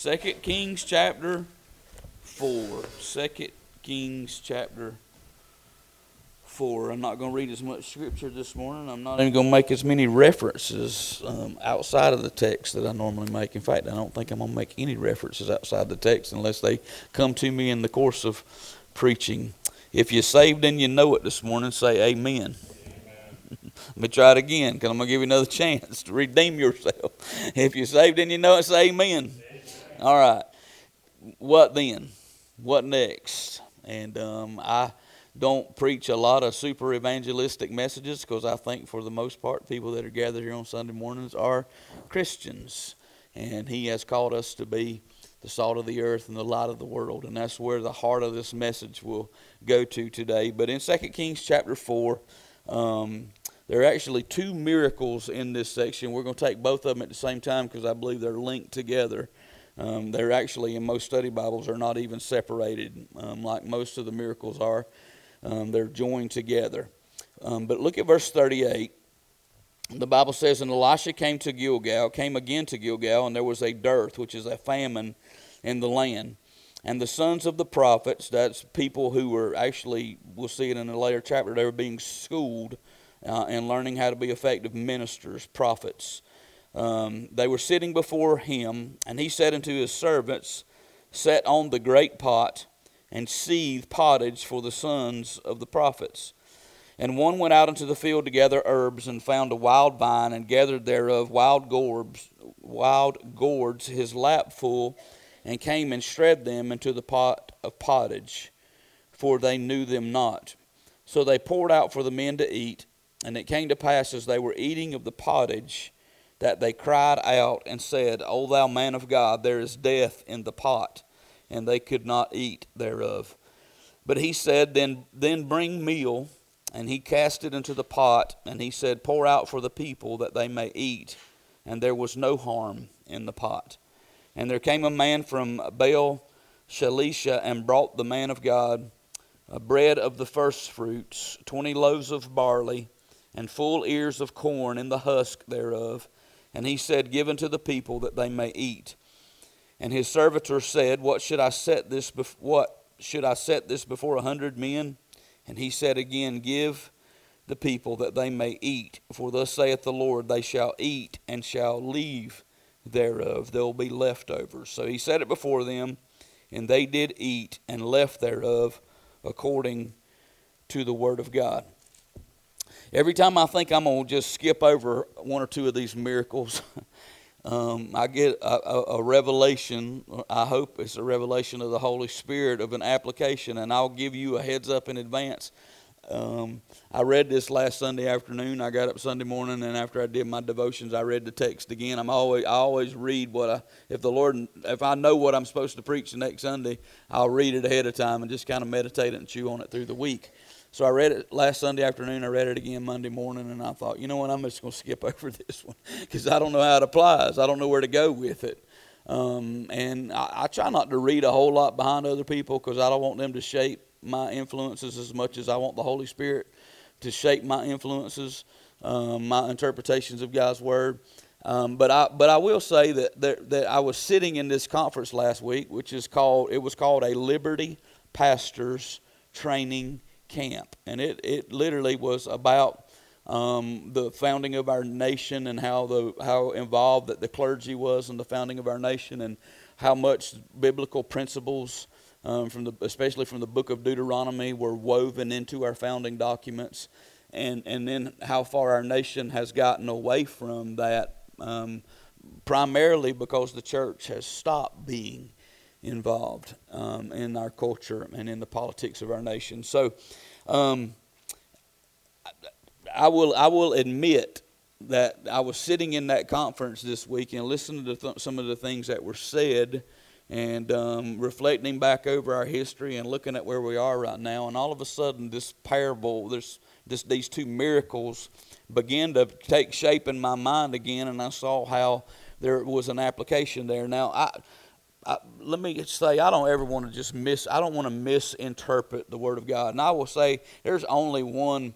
Second Kings chapter 4. Second Kings chapter 4. I'm not going to read as much scripture this morning. I'm not even going to make as many references um, outside of the text that I normally make. In fact, I don't think I'm going to make any references outside the text unless they come to me in the course of preaching. If you're saved and you know it this morning, say amen. Let me try it again because I'm going to give you another chance to redeem yourself. If you're saved and you know it, say amen. All right. What then? What next? And um, I don't preach a lot of super evangelistic messages because I think for the most part, people that are gathered here on Sunday mornings are Christians. And He has called us to be the salt of the earth and the light of the world. And that's where the heart of this message will go to today. But in 2 Kings chapter 4, um, there are actually two miracles in this section. We're going to take both of them at the same time because I believe they're linked together. Um, they're actually, in most study Bibles, are not even separated um, like most of the miracles are. Um, they're joined together. Um, but look at verse 38. The Bible says, And Elisha came to Gilgal, came again to Gilgal, and there was a dearth, which is a famine in the land. And the sons of the prophets, that's people who were actually, we'll see it in a later chapter, they were being schooled uh, and learning how to be effective ministers, prophets um, they were sitting before him, and he said unto his servants, Set on the great pot and seethe pottage for the sons of the prophets. And one went out into the field to gather herbs, and found a wild vine, and gathered thereof wild gourds, wild gourds his lap full, and came and shred them into the pot of pottage, for they knew them not. So they poured out for the men to eat, and it came to pass as they were eating of the pottage, that they cried out and said, O thou man of God, there is death in the pot, and they could not eat thereof. But he said, Then, then bring meal. And he cast it into the pot, and he said, Pour out for the people that they may eat. And there was no harm in the pot. And there came a man from Baal Shalisha and brought the man of God a bread of the first fruits, twenty loaves of barley, and full ears of corn in the husk thereof and he said, Give unto the people that they may eat. And his servitor said, What should I set this what should I set this before a hundred men? And he said again, Give the people that they may eat. For thus saith the Lord, they shall eat and shall leave thereof. There will be leftovers. So he set it before them, and they did eat and left thereof according to the word of God. Every time I think I'm going to just skip over one or two of these miracles, um, I get a, a, a, revelation. I hope it's a revelation of the Holy Spirit of an application, and I'll give you a heads up in advance. Um, I read this last Sunday afternoon. I got up Sunday morning, and after I did my devotions, I read the text again. I'm always I always read what I if the Lord if I know what I'm supposed to preach the next Sunday, I'll read it ahead of time and just kind of meditate and chew on it through the week. So I read it last Sunday afternoon. I read it again Monday morning, and I thought, you know what, I'm just going to skip over this one because I don't know how it applies. I don't know where to go with it. Um, and I, I, try not to read a whole lot behind other people because I don't want them to shape my influences as much as I want the Holy Spirit to shape my influences, um, my interpretations of God's Word. Um, but I but I will say that, that that I was sitting in this conference last week, which is called it was called a Liberty Pastors Training camp, and it, it literally was about um, the founding of our nation and how the how involved that the clergy was in the founding of our nation, and how much biblical principles um, from the especially from the book of Deuteronomy were woven into our founding documents, and and then how far our nation has gotten away from that. Um, primarily because the church has stopped being involved um, in our culture and in the politics of our nation. So, um, I will I will admit that I was sitting in that conference this week and listening to th- some of the things that were said and um, reflecting back over our history and looking at where we are right now. And all of a sudden, this parable, this, this, these two miracles began to take shape in my mind again, and I saw how there was an application there. Now, I, I, let me say, I don't ever want to just miss, I don't want to misinterpret the Word of God. And I will say there's only one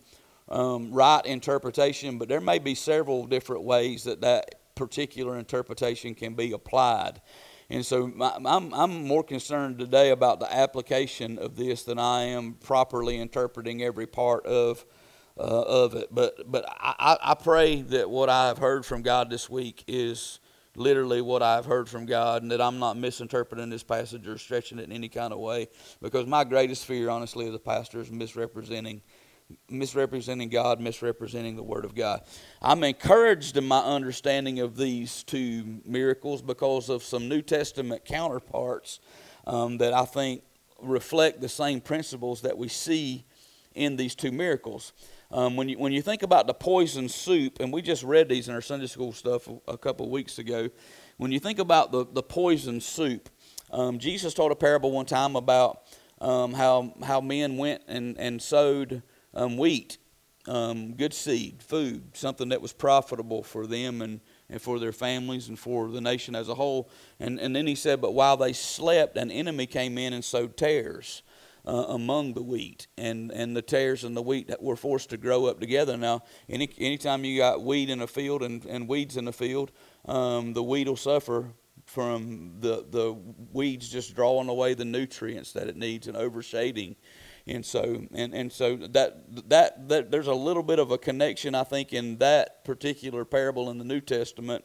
um, right interpretation, but there may be several different ways that that particular interpretation can be applied. And so I'm, I'm more concerned today about the application of this than I am properly interpreting every part of uh, of it. But but I, I pray that what I've heard from God this week is literally what I've heard from God, and that I'm not misinterpreting this passage or stretching it in any kind of way. Because my greatest fear, honestly, as a pastor, is misrepresenting misrepresenting God, misrepresenting the Word of God. I'm encouraged in my understanding of these two miracles because of some New Testament counterparts um, that I think reflect the same principles that we see in these two miracles. Um, when you when you think about the poison soup, and we just read these in our Sunday school stuff a, a couple of weeks ago. When you think about the the poison soup, um, Jesus told a parable one time about um, how how men went and and sowed um, wheat, um, good seed, food, something that was profitable for them and, and for their families and for the nation as a whole. And, and then he said, But while they slept, an enemy came in and sowed tares. Uh, among the wheat, and, and the tares and the wheat that were forced to grow up together. Now, any anytime you got wheat in a field and, and weeds in the field, um, the wheat will suffer from the the weeds just drawing away the nutrients that it needs and overshading and so and, and so that, that that there's a little bit of a connection I think in that particular parable in the New Testament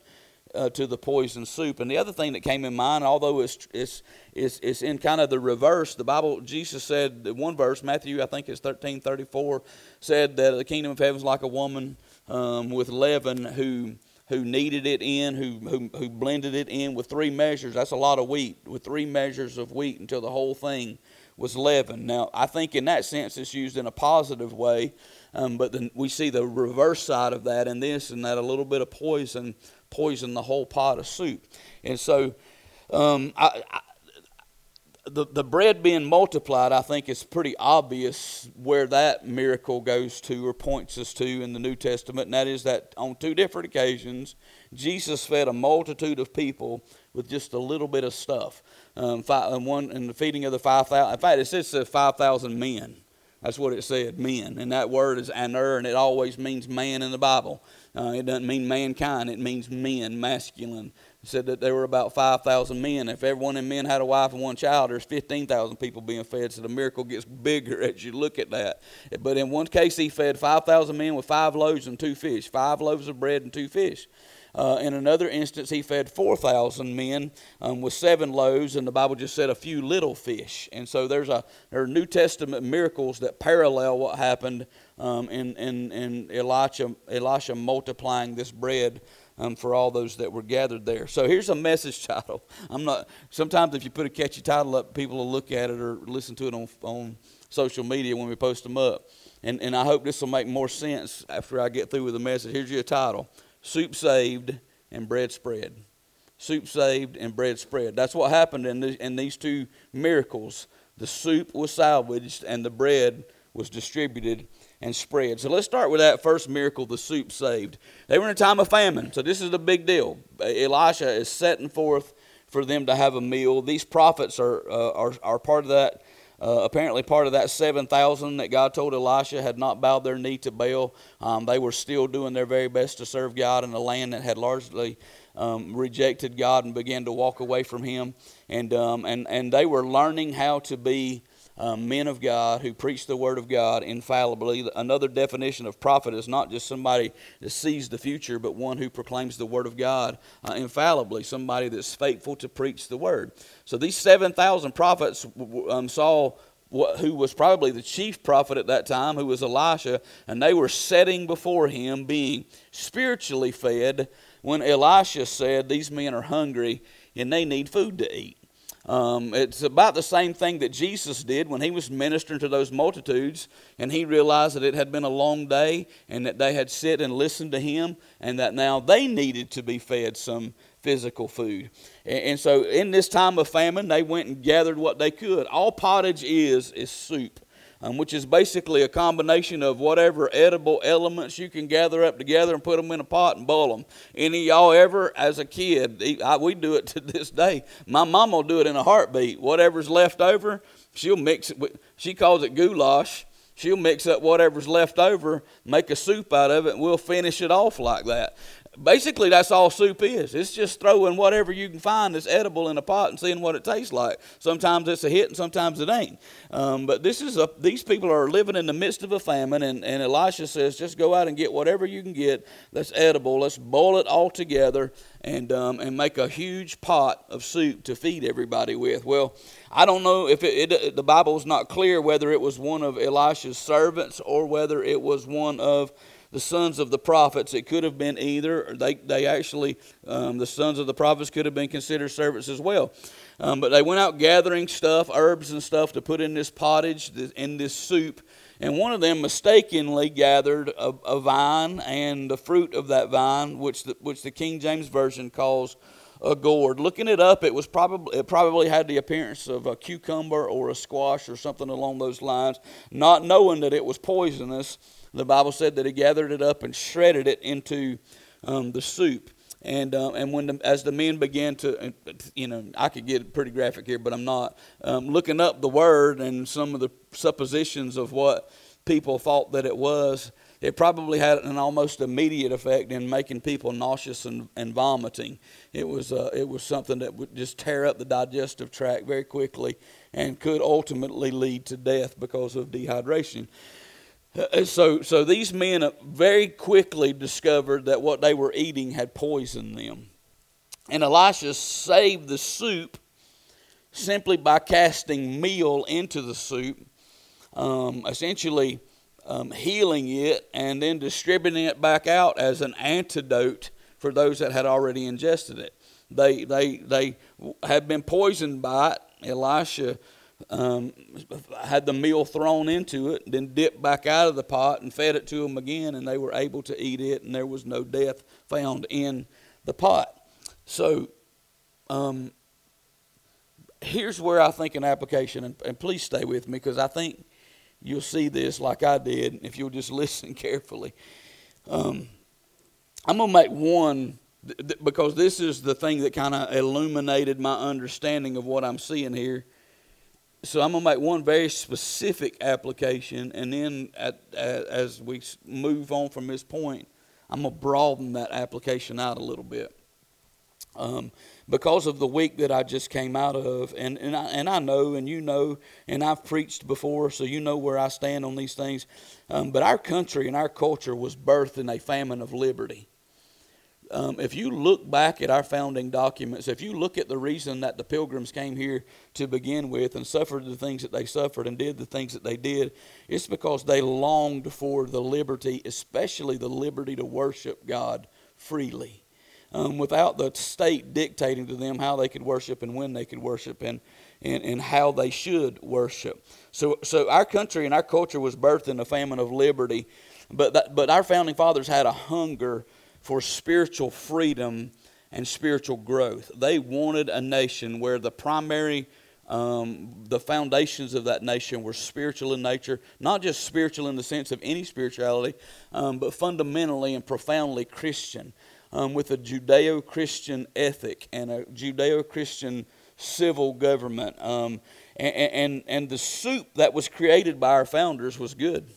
uh, to the poison soup. And the other thing that came in mind, although it's, it's, it's, it's in kind of the reverse, the Bible, Jesus said, the one verse, Matthew, I think it's 13 34, said that the kingdom of heaven is like a woman um, with leaven who who kneaded it in, who, who, who blended it in with three measures. That's a lot of wheat, with three measures of wheat until the whole thing was leaven. Now, I think in that sense it's used in a positive way, um, but then we see the reverse side of that in this, and that a little bit of poison poison the whole pot of soup. And so, um, I, I, the the bread being multiplied, I think, is pretty obvious where that miracle goes to or points us to in the New Testament, and that is that on two different occasions, Jesus fed a multitude of people with just a little bit of stuff um, five, um, one in the feeding of the five thousand. In fact, it says five thousand men. That's what it said, men. And that word is aner, and it always means man in the Bible. Uh, it doesn't mean mankind, it means men, masculine. Said that there were about 5,000 men. If every one of them men had a wife and one child, there's 15,000 people being fed. So the miracle gets bigger as you look at that. But in one case, he fed 5,000 men with five loaves and two fish, five loaves of bread and two fish. Uh, in another instance, he fed 4,000 men um, with seven loaves, and the Bible just said a few little fish. And so there's a there are New Testament miracles that parallel what happened um, in, in, in Elisha, Elisha multiplying this bread um, for all those that were gathered there. So here's a message title. I'm not. Sometimes if you put a catchy title up, people will look at it or listen to it on on social media when we post them up. And and I hope this will make more sense after I get through with the message. Here's your title: soup saved and bread spread. Soup saved and bread spread. That's what happened in, the, in these two miracles. The soup was salvaged and the bread was distributed and spread. So let's start with that first miracle the soup saved. They were in a time of famine, so this is the big deal. Elisha is setting forth for them to have a meal. These prophets are, uh, are, are part of that uh, apparently, part of that 7,000 that God told Elisha had not bowed their knee to Baal. Um, they were still doing their very best to serve God in a land that had largely um, rejected God and began to walk away from Him. And, um, and, and they were learning how to be um, men of God who preach the Word of God infallibly. Another definition of prophet is not just somebody that sees the future, but one who proclaims the Word of God uh, infallibly, somebody that's faithful to preach the Word. So these 7,000 prophets um, saw who was probably the chief prophet at that time, who was Elisha, and they were setting before him, being spiritually fed, when Elisha said, These men are hungry and they need food to eat. Um, it's about the same thing that Jesus did when he was ministering to those multitudes, and he realized that it had been a long day and that they had sit and listened to him, and that now they needed to be fed some physical food. And, and so, in this time of famine, they went and gathered what they could. All pottage is is soup um, which is basically a combination of whatever edible elements you can gather up together and put them in a pot and boil them. Any y'all ever, as a kid, I, we do it to this day. My mom will do it in a heartbeat. Whatever's left over, she'll mix it. With, she calls it goulash. She'll mix up whatever's left over, make a soup out of it, and we'll finish it off like that. Basically, that's all soup is. It's just throwing whatever you can find that's edible in a pot and seeing what it tastes like. Sometimes it's a hit and sometimes it ain't. Um, but this is a, these people are living in the midst of a famine, and, and Elisha says, just go out and get whatever you can get that's edible. Let's boil it all together and, um, and make a huge pot of soup to feed everybody with. Well, I don't know if it, it, the Bible is not clear whether it was one of Elisha's servants or whether it was one of the sons of the prophets. It could have been either. They, they actually, um, the sons of the prophets could have been considered servants as well. Um, but they went out gathering stuff, herbs and stuff to put in this pottage, in this soup. And one of them mistakenly gathered a, a vine and the fruit of that vine, which the, which the King James Version calls a gourd. Looking it up, it was probably it probably had the appearance of a cucumber or a squash or something along those lines. Not knowing that it was poisonous, the Bible said that he gathered it up and shredded it into um, the soup. And uh, and when the, as the men began to, you know, I could get pretty graphic here, but I'm not um, looking up the word and some of the suppositions of what people thought that it was. It probably had an almost immediate effect in making people nauseous and, and vomiting. It was uh, it was something that would just tear up the digestive tract very quickly and could ultimately lead to death because of dehydration. Uh, so, so these men very quickly discovered that what they were eating had poisoned them. And Elisha saved the soup simply by casting meal into the soup, um, essentially um, healing it and then distributing it back out as an antidote for those that had already ingested it. They, they, they had been poisoned by it. Elisha um, had the meal thrown into it, then dipped back out of the pot and fed it to them again, and they were able to eat it, and there was no death found in the pot. So, um, here's where I think an application, and, and please stay with me because I think you'll see this like I did if you'll just listen carefully. Um, I'm going to make one because this is the thing that kind of illuminated my understanding of what I'm seeing here so I'm to make one very specific application, and then at, at, as we move on from this point, I'm to broaden that application out a little bit. Um, because of the week that I just came out of, and, and, I, and I know, and you know, and I've preached before, so you know where I stand on these things. Um, but our country and our culture was birthed in a famine of liberty um, if you look back at our founding documents, if you look at the reason that the pilgrims came here to begin with and suffered the things that they suffered and did the things that they did, it's because they longed for the liberty, especially the liberty to worship God freely. Um, without the state dictating to them how they could worship and when they could worship and, and, and how they should worship. So, so our country and our culture was birthed in a famine of liberty, but, that, but our founding fathers had a hunger for spiritual freedom and spiritual growth. They wanted a nation where the primary, um, the foundations of that nation were spiritual in nature, not just spiritual in the sense of any spirituality, um, but fundamentally and profoundly Christian, um, with a Judeo Christian ethic and a Judeo Christian civil government. Um, and, and, and the soup that was created by our founders was good.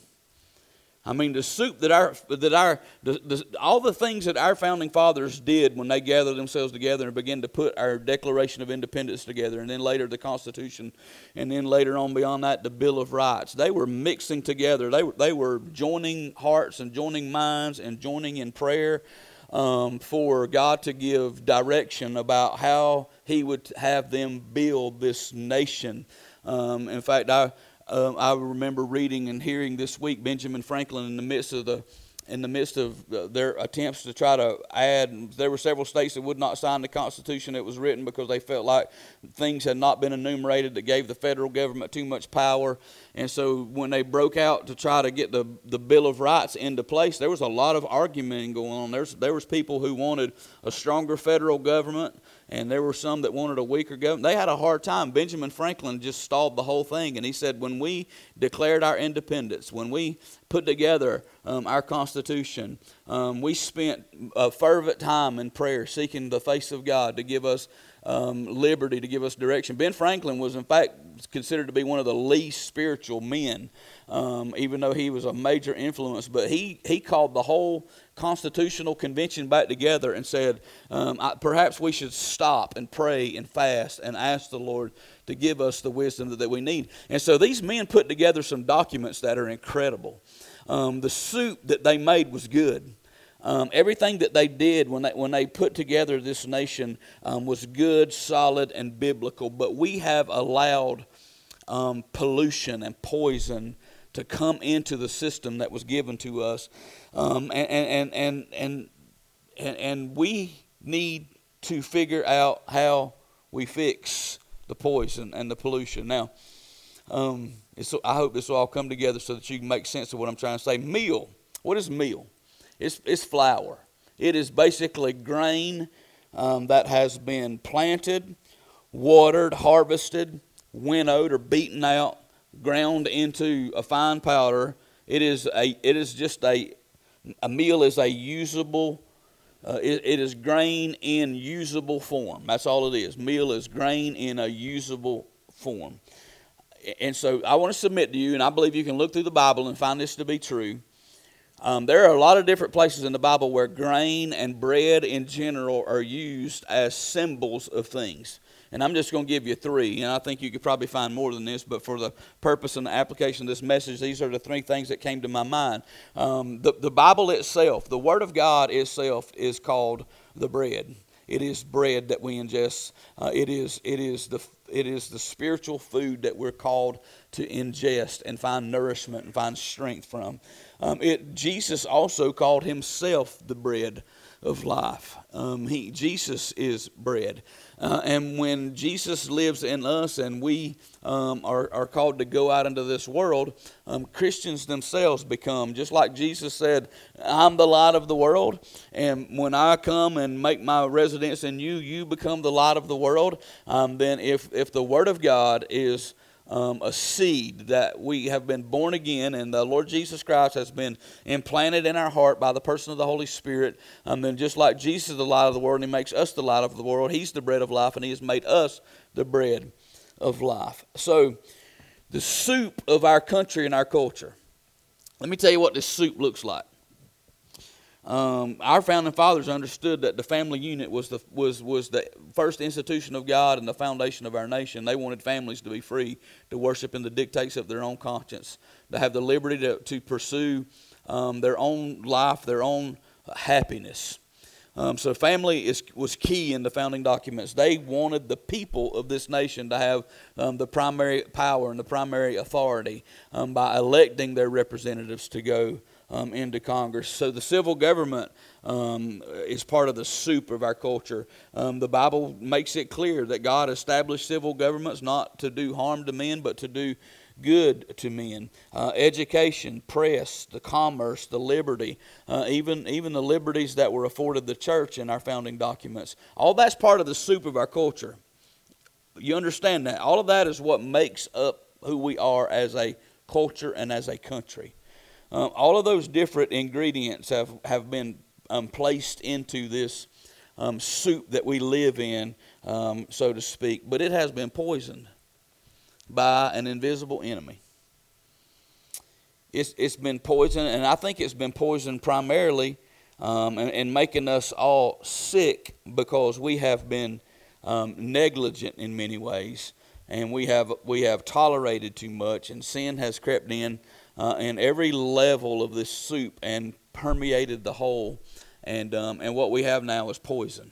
I mean, the soup that our, that our the, the, all the things that our founding fathers did when they gathered themselves together and began to put our Declaration of Independence together, and then later the Constitution, and then later on beyond that, the Bill of Rights. They were mixing together. They, they were joining hearts and joining minds and joining in prayer um, for God to give direction about how He would have them build this nation. Um, in fact, I um, I remember reading and hearing this week Benjamin Franklin in the midst of the in the midst of their attempts to try to add, there were several states that would not sign the Constitution that was written because they felt like things had not been enumerated that gave the federal government too much power. And so when they broke out to try to get the, the Bill of Rights into place, there was a lot of arguing going on. There's, there was people who wanted a stronger federal government and there were some that wanted a weaker government. They had a hard time. Benjamin Franklin just stalled the whole thing, and he said, when we declared our independence, when we put together um, our Constitution, um, we spent a fervent time in prayer, seeking the face of God to give us um, liberty to give us direction. Ben Franklin was, in fact, considered to be one of the least spiritual men, um, even though he was a major influence. But he, he called the whole Constitutional Convention back together and said, um, I, perhaps we should stop and pray and fast and ask the Lord to give us the wisdom that, that we need. And so these men put together some documents that are incredible. Um, the soup that they made was good. Um, everything that they did when they, when they put together this nation um, was good, solid, and biblical. But we have allowed um, pollution and poison to come into the system that was given to us. Um, and, and, and, and, and, and we need to figure out how we fix the poison and the pollution. Now, um, I hope this will all come together so that you can make sense of what I'm trying to say. Meal. What is meal? It's, it's flour. It is basically grain um, that has been planted, watered, harvested, winnowed, or beaten out, ground into a fine powder. It is a. It is just a. A meal is a usable. Uh, it, it is grain in usable form. That's all it is. Meal is grain in a usable form. And so I want to submit to you, and I believe you can look through the Bible and find this to be true um, there are a lot of different places in the Bible where grain and bread in general are used as symbols of things. And I'm just going to give you three. And I think you could probably find more than this, but for the purpose and the application of this message, these are the three things that came to my mind. Um, the, the Bible itself, the Word of God itself, is called the bread. It is bread that we ingest. Uh, it is it is the it is the spiritual food that we're called to ingest and find nourishment and find strength from. Um, it, Jesus also called himself the bread of life. Um, he, Jesus is bread. Uh, and when Jesus lives in us and we um, are, are called to go out into this world, um, Christians themselves become, just like Jesus said, I'm the light of the world. And when I come and make my residence in you, you become the light of the world. Um, then if, if the Word of God is um, a seed that we have been born again, and the Lord Jesus Christ has been implanted in our heart by the person of the Holy Spirit. And um, then, just like Jesus is the light of the world, and He makes us the light of the world, He's the bread of life, and He has made us the bread of life. So, the soup of our country and our culture. Let me tell you what this soup looks like. Um, our founding fathers understood that the family unit was the was was the first institution of God and the foundation of our nation. They wanted families to be free to worship in the dictates of their own conscience, to have the liberty to to pursue um, their own life, their own happiness. Um, so family is, was key in the founding documents. They wanted the people of this nation to have um, the primary power and the primary authority um, by electing their representatives to go um, into Congress. So the civil government um, is part of the soup of our culture. Um, the Bible makes it clear that God established civil governments not to do harm to men, but to do good to men. Uh, education, press, the commerce, the liberty, uh, even even the liberties that were afforded the church in our founding documents. All that's part of the soup of our culture. You understand that? All of that is what makes up who we are as a culture and as a country. Um, all of those different ingredients have, have been um, placed into this um, soup that we live in, um, so to speak, but it has been poisoned by an invisible enemy. It's, it's been poisoned, and I think it's been poisoned primarily um, and, and, making us all sick because we have been um, negligent in many ways, and we have we have tolerated too much, and sin has crept in uh, in every level of this soup and permeated the whole. And, um, and what we have now is poison.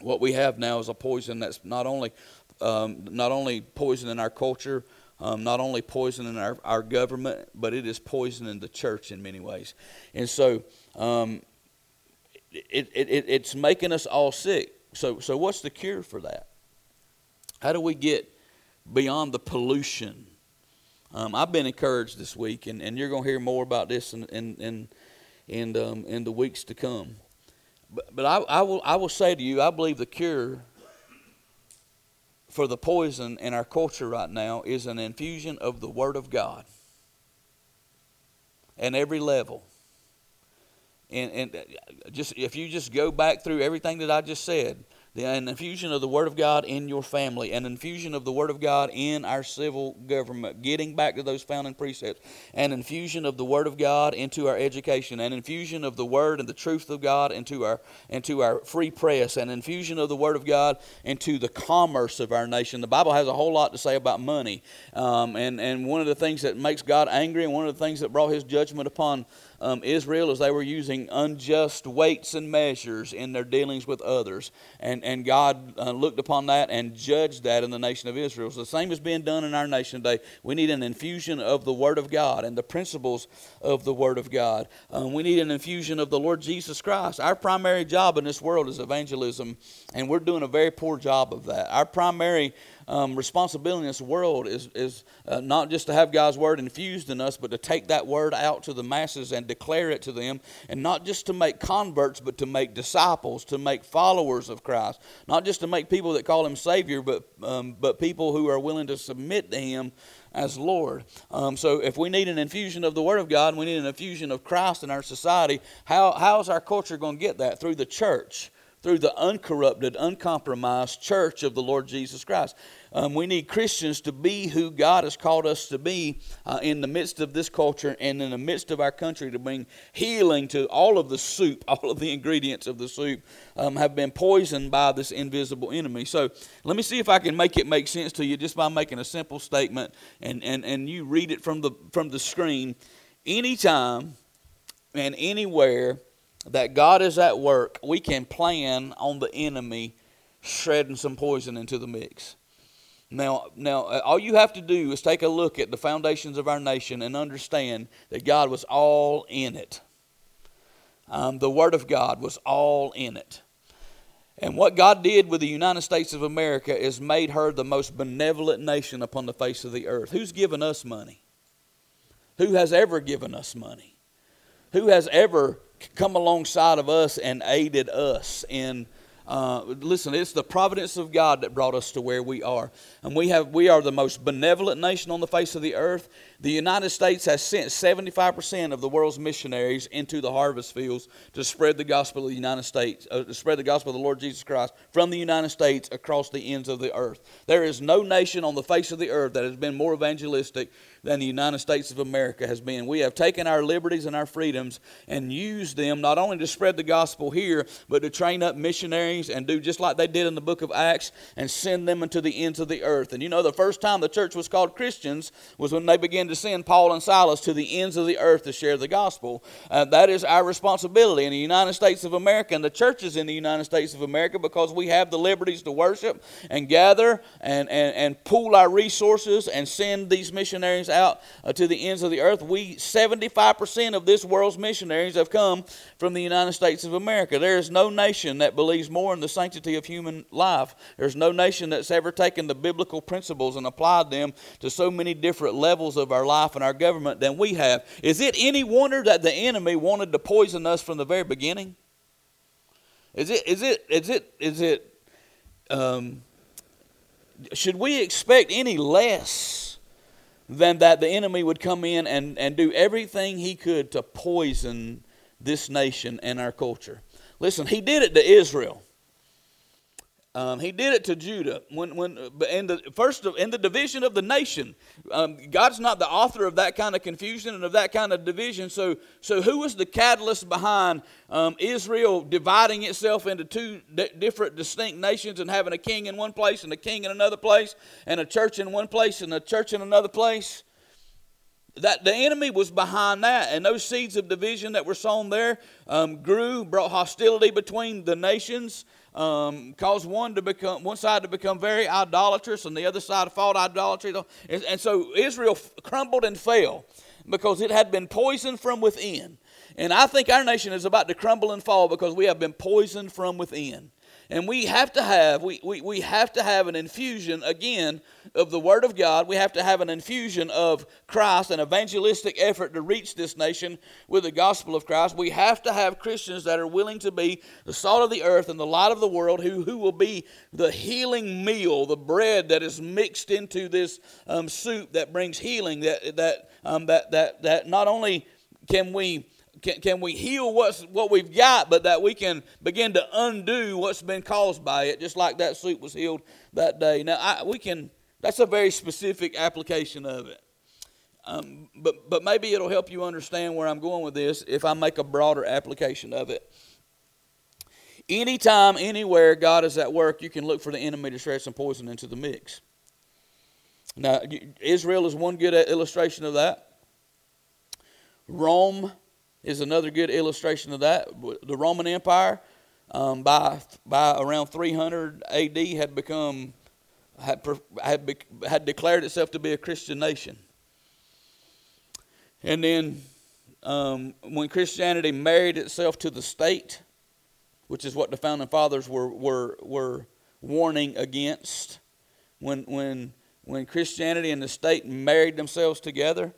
What we have now is a poison that's not only, um, not only poison in our culture, um, not only poison in our, our government, but it is poison in the church in many ways. And so um, it, it, it, it's making us all sick. So, so what's the cure for that? How do we get beyond the pollution um, I've been encouraged this week, and, and you're going to hear more about this in in in in, um, in the weeks to come. But, but I, I will I will say to you, I believe the cure for the poison in our culture right now is an infusion of the Word of God at every level. And, and uh, just if you just go back through everything that I just said, the, an infusion of the Word of God in your family, an infusion of the Word of God in our civil government, getting back to those founding precepts, an infusion of the Word of God into our education, an infusion of the Word and the truth of God into our into our free press, an infusion of the Word of God into the commerce of our nation. The Bible has a whole lot to say about money, um, and and one of the things that makes God angry, and one of the things that brought His judgment upon um, Israel as they were using unjust weights and measures in their dealings with others. And, and God uh, looked upon that and judged that in the nation of Israel. So the same is being done in our nation today. We need an infusion of the Word of God and the principles of the Word of God. Um, we need an infusion of the Lord Jesus Christ. Our primary job in this world is evangelism, and we're doing a very poor job of that. Our primary um, responsibility in this world is, is uh, not just to have God's word infused in us, but to take that word out to the masses and declare it to them, and not just to make converts, but to make disciples, to make followers of Christ. Not just to make people that call Him Savior, but, um, but people who are willing to submit to Him as Lord. Um, so if we need an infusion of the Word of God, we need an infusion of Christ in our society. How, how is our culture going to get that? Through the church through the uncorrupted, uncompromised church of the Lord Jesus Christ. Um, we need Christians to be who God has called us to be uh, in the midst of this culture and in the midst of our country to bring healing to all of the soup, all of the ingredients of the soup um, have been poisoned by this invisible enemy. So let me see if I can make it make sense to you just by making a simple statement and, and, and you read it from the, from the screen. Anytime and anywhere that God is at work, we can plan on the enemy shredding some poison into the mix. Now, now, uh, all you have to do is take a look at the foundations of our nation and understand that God was all in it. Um, the Word of God was all in it. And what God did with the United States of America is made her the most benevolent nation upon the face of the earth. Who's given us money? Who has ever given us money? Who has ever come alongside of us and aided us in uh, listen, it's the providence of God that brought us to where we are, and we have we are the most benevolent nation on the face of the earth. The United States has sent 75% of the world's missionaries into the harvest fields to spread the gospel of the United States, uh, to spread the gospel of the Lord Jesus Christ from the United States across the ends of the earth. There is no nation on the face of the earth that has been more evangelistic than the United States of America has been. We have taken our liberties and our freedoms and used them not only to spread the gospel here, but to train up missionaries and do just like they did in the book of Acts and send them into the ends of the earth. And you know, the first time the church was called Christians was when they began to send Paul and Silas to the ends of the earth to share the gospel. Uh, that is our responsibility in the United States of America and the churches in the United States of America because we have the liberties to worship and gather and, and, and pool our resources and send these missionaries out uh, to the ends of the earth. We 75% of this world's missionaries have come from the United States of America. There is no nation that believes more in the sanctity of human life. There's no nation that's ever taken the biblical principles and applied them to so many different levels of our life and our government than we have. Is it any wonder that the enemy wanted to poison us from the very beginning? Is it is it is it is it um, should we expect any less than that the enemy would come in and, and do everything he could to poison this nation and our culture. Listen, he did it to Israel. Um, he did it to Judah when, when in the first in the division of the nation. Um, God's not the author of that kind of confusion and of that kind of division. So, so who was the catalyst behind um, Israel dividing itself into two d- different, distinct nations and having a king in one place and a king in another place, and a church in one place and a church in another place? that the enemy was behind that and those seeds of division that were sown there um, grew brought hostility between the nations um, caused one to become one side to become very idolatrous and the other side fought idolatry. And, and so israel crumbled and fell because it had been poisoned from within. And i think our nation is about to crumble and fall because we have been poisoned from within and we have to have, we, we, we have to have an infusion again of the Word of God. We have to have an infusion of Christ, an evangelistic effort to reach this nation with the gospel of Christ. We have to have Christians that are willing to be the salt of the earth and the light of the world, who, who will be the healing meal, the bread that is mixed into this um, soup that brings healing, that, that, um, that, that, that not only can we can, can we heal what's, what we've got, but that we can begin to undo what's been caused by it, just like that suit was healed that day. Now, I, we can, that's a very specific application of it. Um, but, but maybe it'll help you understand where I'm going with this if I make a broader application of it. Anytime, anywhere God is at work, you can look for the enemy to shred some poison into the mix. Now, Israel is one good illustration of that. Rome is another good illustration of that. The Roman Empire, um, by by around 300 AD, had become had had, had declared itself to be a Christian nation. And then, um, when Christianity married itself to the state, which is what the founding fathers were were were warning against, when when when Christianity and the state married themselves together,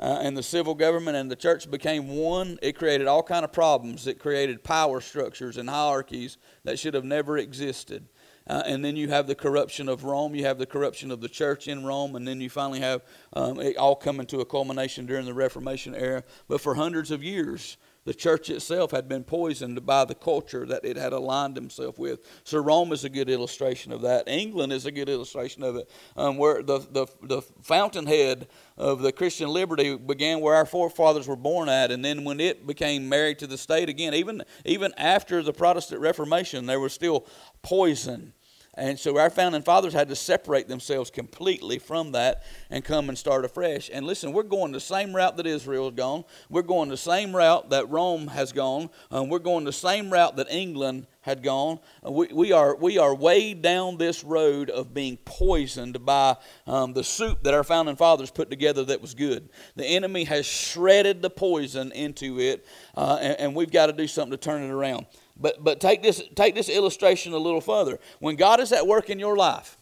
uh, and the civil government and the church became one, it created all kind of problems. It created power structures and hierarchies that should have never existed. Uh, and then you have the corruption of Rome, you have the corruption of the church in Rome, and then you finally have um, it all coming to a culmination during the Reformation era. But for hundreds of years, the church itself had been poisoned by the culture that it had aligned itself with. So Rome is a good illustration of that. England is a good illustration of it, um, where the, the, the fountainhead of the Christian liberty began where our forefathers were born at, and then when it became married to the state again, even, even after the Protestant Reformation, there was still poison and so our founding fathers had to separate themselves completely from that and come and start afresh. And listen, we're going the same route that Israel has gone. We're going the same route that Rome has gone. Um, we're going the same route that England had gone. Uh, we, we, are, we are way down this road of being poisoned by um, the soup that our founding fathers put together that was good. The enemy has shredded the poison into it, uh, and, and we've got to do something to turn it around. But, but take, this, take this illustration a little further. When God is at work in your life,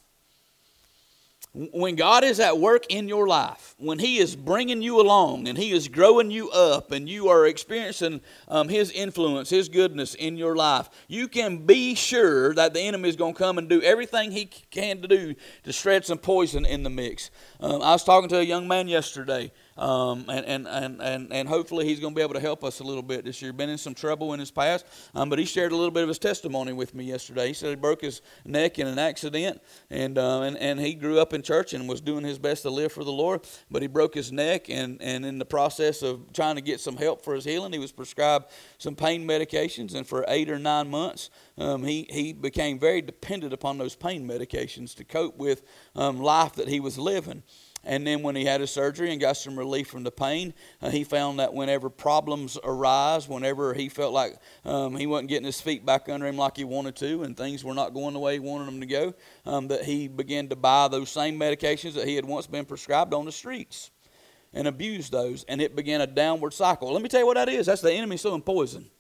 when God is at work in your life, when He is bringing you along and He is growing you up and you are experiencing um, His influence, His goodness in your life, you can be sure that the enemy is going to come and do everything he can to do to shred some poison in the mix. Um, I was talking to a young man yesterday um, and, and, and, and, hopefully he's going to be able to help us a little bit this year. Been in some trouble in his past, um, but he shared a little bit of his testimony with me yesterday. He said he broke his neck in an accident, and, uh, and, and he grew up in church and was doing his best to live for the Lord, but he broke his neck, and, and in the process of trying to get some help for his healing, he was prescribed some pain medications, and for eight or nine months, um, he, he became very dependent upon those pain medications to cope with um, life that he was living. And then when he had his surgery and got some relief from the pain, uh, he found that whenever problems arise, whenever he felt like um, he wasn't getting his feet back under him like he wanted to, and things were not going the way he wanted them to go, um, that he began to buy those same medications that he had once been prescribed on the streets and abuse those, and it began a downward cycle. Let me tell you what that is. That's the enemy sowing poison.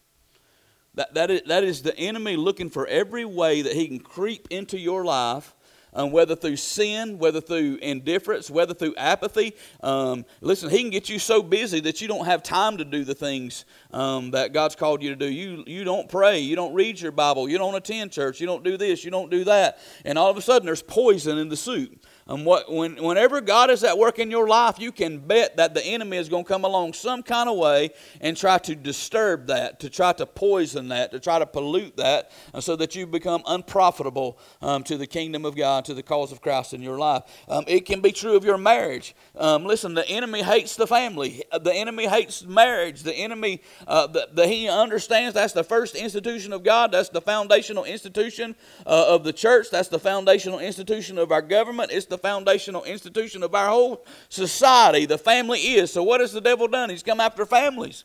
That, that, is, that is the enemy looking for every way that he can creep into your life um, whether through sin, whether through indifference, whether through apathy. Um, listen, He can get you so busy that you don't have time to do the things um, that God's called you to do. You, you don't pray, you don't read your Bible, you don't attend church, you don't do this, you don't do that. And all of a sudden, there's poison in the soup. And what, when, whenever God is at work in your life, you can bet that the enemy is going to come along some kind of way and try to disturb that, to try to poison that, to try to pollute that, so that you become unprofitable um, to the kingdom of God, to the cause of Christ in your life. Um, it can be true of your marriage. Um, listen, the enemy hates the family. The enemy hates marriage. The enemy, uh, the, the, he understands that's the first institution of God. That's the foundational institution uh, of the church. That's the foundational institution of our government. It's the foundational institution of our whole society. The family is. So, what has the devil done? He's come after families.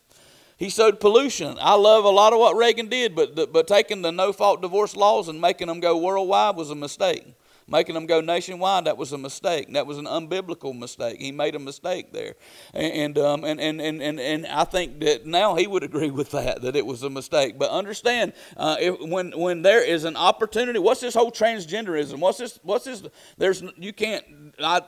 He sowed pollution. I love a lot of what Reagan did, but, but taking the no fault divorce laws and making them go worldwide was a mistake making them go nationwide, that was a mistake. That was an unbiblical mistake. He made a mistake there. And, um, and, and, and, and, and I think that now he would agree with that, that it was a mistake. But understand, uh, if, when, when there is an opportunity, what's this whole transgenderism? What's this? What's this? There's, you can't,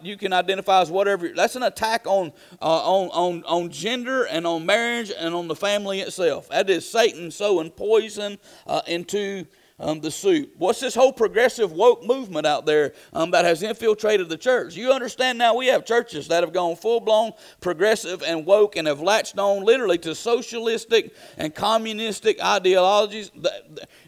you can identify as whatever. That's an attack on, uh, on, on, on gender and on marriage and on the family itself. That is Satan sowing poison uh, into um, the soup? What's this whole progressive woke movement out there um, that has infiltrated the church? You understand now we have churches that have gone full blown progressive and woke and have latched on literally to socialistic and communistic ideologies.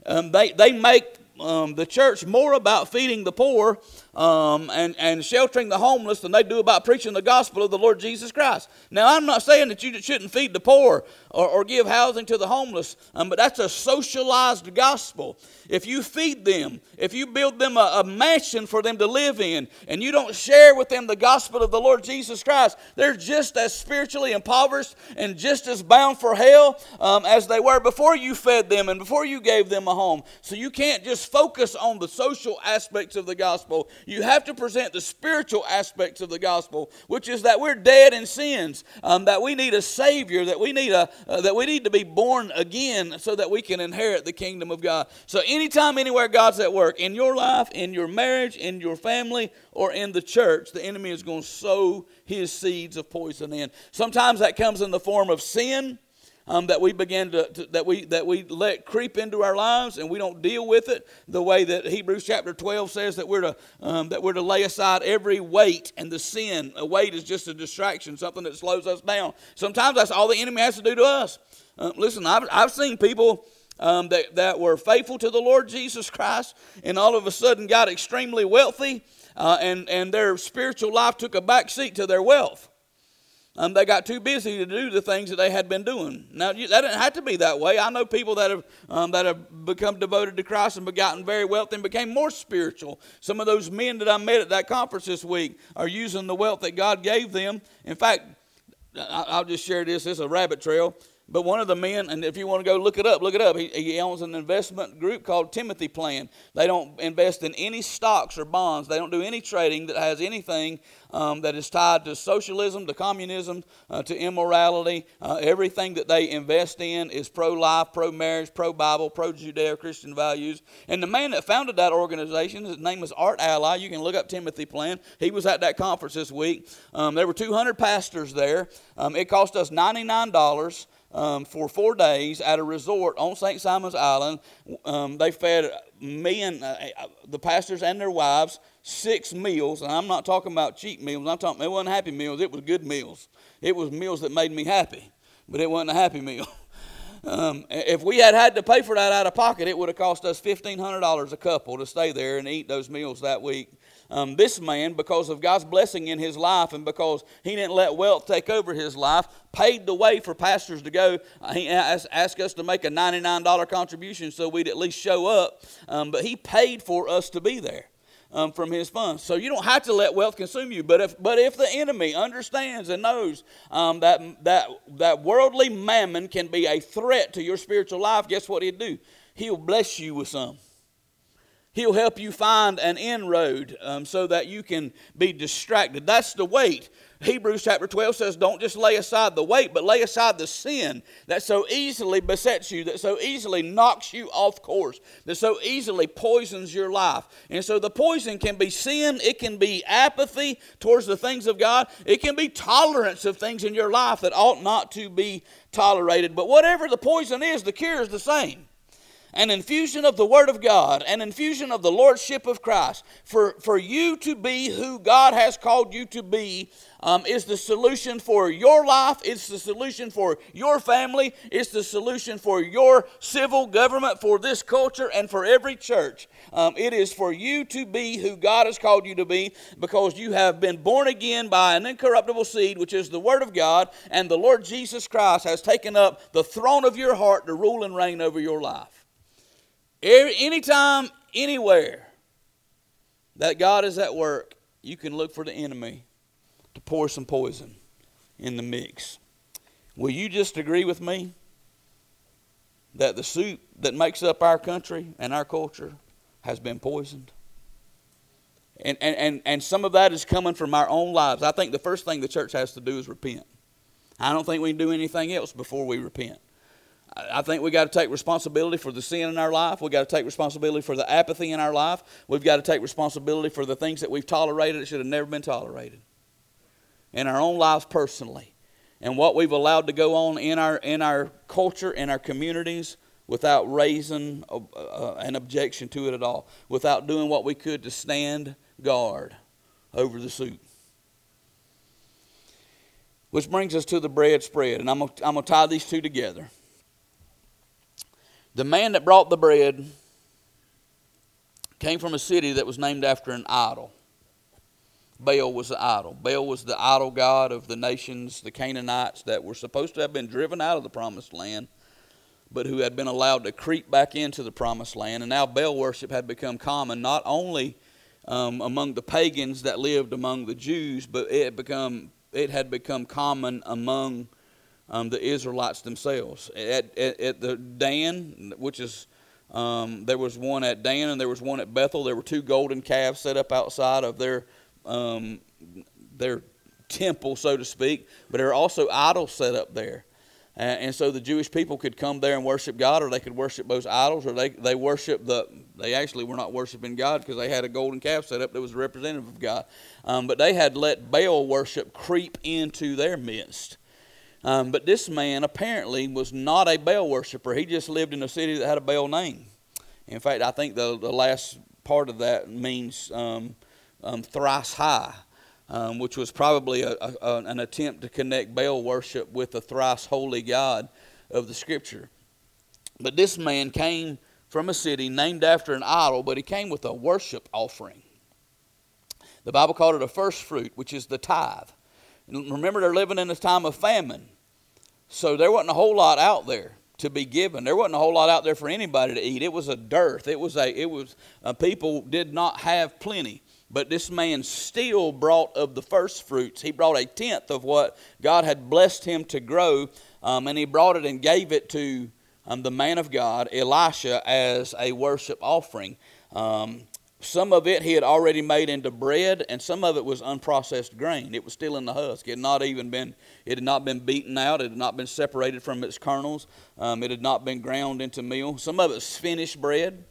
Um, they, they make um, the church more about feeding the poor um, and, and sheltering the homeless than they do about preaching the gospel of the Lord Jesus Christ. Now, I'm not saying that you shouldn't feed the poor or, or give housing to the homeless, um, but that's a socialized gospel. If you feed them, if you build them a, a mansion for them to live in, and you don't share with them the gospel of the Lord Jesus Christ, they're just as spiritually impoverished and just as bound for hell um, as they were before you fed them and before you gave them a home. So you can't just focus on the social aspects of the gospel you have to present the spiritual aspects of the gospel, which is that we're dead in sins, um, that we need a Savior, that we need a uh, that we need to be born again, so that we can inherit the kingdom of God. So anytime, anywhere, God's at work in your life, in your marriage, in your family, or in the church, the enemy is going to sow his seeds of poison in. Sometimes that comes in the form of sin um, that we begin to, to, that we that we let creep into our lives and we don't deal with it the way that Hebrews chapter 12 says that we're to um, that we're to lay aside every weight and the sin. A weight is just a distraction, something that slows us down. Sometimes that's all the enemy has to do to us. Uh, listen, I've, I've seen people. Um, that, that were faithful to the Lord Jesus Christ and all of a sudden got extremely wealthy uh, and, and their spiritual life took a back seat to their wealth. Um, they got too busy to do the things that they had been doing. Now, that didn't have to be that way. I know people that have, um, that have become devoted to Christ and gotten very wealthy and became more spiritual. Some of those men that I met at that conference this week are using the wealth that God gave them. In fact, I'll just share this. It's a rabbit trail. But one of the men, and if you want to go look it up, look it up. He, he, owns an investment group called Timothy Plan. They don't invest in any stocks or bonds. They don't do any trading that has anything um, that is tied to socialism, to communism, uh, to immorality. Uh, everything that they invest in is pro life, pro marriage, pro Bible, pro Judeo Christian values. And the man that founded that organization, his name was Art Ally. You can look up Timothy Plan. He was at that conference this week. Um, there were 200 pastors there. Um, it cost us $99 um, for four days at a resort on St. Simon's Island. Um, they fed me and uh, uh, the pastors and their wives six meals, and I'm not talking about cheap meals. I'm talking it wasn't happy meals. It was good meals. It was meals that made me happy, but it wasn't a happy meal. Um, if we had had to pay for that out of pocket, it would have cost us $1,500 a couple to stay there and eat those meals that week. Um, this man, because of God's blessing in his life and because he didn't let wealth take over his life, paid the way for pastors to go. Uh, he asked, asked, us to make a $99 contribution so we'd at least show up, um, but he paid for us to be there. Um, from his funds. So you don't have to let wealth consume you. But if, but if the enemy understands and knows um, that, that, that worldly mammon can be a threat to your spiritual life, guess what he'll do? He'll bless you with some. He'll help you find an inroad um, so that you can be distracted. That's the weight. Hebrews chapter 12 says, Don't just lay aside the weight, but lay aside the sin that so easily besets you, that so easily knocks you off course, that so easily poisons your life. And so the poison can be sin, it can be apathy towards the things of God, it can be tolerance of things in your life that ought not to be tolerated. But whatever the poison is, the cure is the same an infusion of the Word of God, an infusion of the Lordship of Christ, for, for you to be who God has called you to be, um, is the solution for your life, it's the solution for your family, it's the solution for your civil government, for this culture, and for every church. Um, it is for you to be who God has called you to be because you have been born again by an incorruptible seed, which is the Word of God, and the Lord Jesus Christ has taken up the throne of your heart to rule and reign over your life. Every, anytime, anywhere that God is at work, you can look for the enemy to pour some poison in the mix. Will you just agree with me that the soup that makes up our country and our culture has been poisoned? And, and, and, and some of that is coming from our own lives. I think the first thing the church has to do is repent. I don't think we can do anything else before we repent. I think we got to take responsibility for the sin in our life. We got to take responsibility for the apathy in our life. We've got to take responsibility for the things that we've tolerated that should have never been tolerated in our own lives personally. And what we've allowed to go on in our in our culture, in our communities, without raising uh, uh, an objection to it at all, without doing what we could to stand guard over the soup. Which brings us to the bread spread, and I'm going to tie these two together. The man that brought the bread came from a city that was named after an idol. Baal was the idol. Baal was the idol god of the nations, the Canaanites, that were supposed to have been driven out of the promised land, but who had been allowed to creep back into the promised land. And now Baal worship had become common not only um, among the pagans that lived among the Jews, but it become it had become common among um, the Israelites themselves. At, at, at, the Dan, which is um, there was one at Dan and there was one at Bethel. There were two golden calves set up outside of their um, their temple, so to speak. But there are also idols set up there. and so the Jewish people could come there and worship God, or they could worship those idols, or they, they worship the. They actually were not worshiping God because they had a golden calf set up that was representative of God. Um, but they had let Baal worship creep into their midst. Um, but this man apparently was not a Baal worshiper. He just lived in a city that had a Baal name. In fact, I think the, the last part of that means um, um, thrice high, um, which was probably a, a, an attempt to connect Baal worship with the thrice holy God of the Scripture. But this man came from a city named after an idol, but he came with a worship offering. The Bible called it a first fruit, which is the tithe. And remember, they're living in a time of famine. So there wasn't a whole lot out there to be given. There wasn't a whole lot out there for anybody to eat. It was a dearth. It was a. It was uh, people did not have plenty. But this man still brought of the first fruits. He brought a tenth of what God had blessed him to grow, um, and he brought it and gave it to um, the man of God, Elisha, as a worship offering. Um, some of it he had already made into bread, and some of it was unprocessed grain. It was still in the husk. It had not even been, it had not been beaten out. It had not been separated from its kernels. Um, it had not been ground into meal. Some of it's finished bread,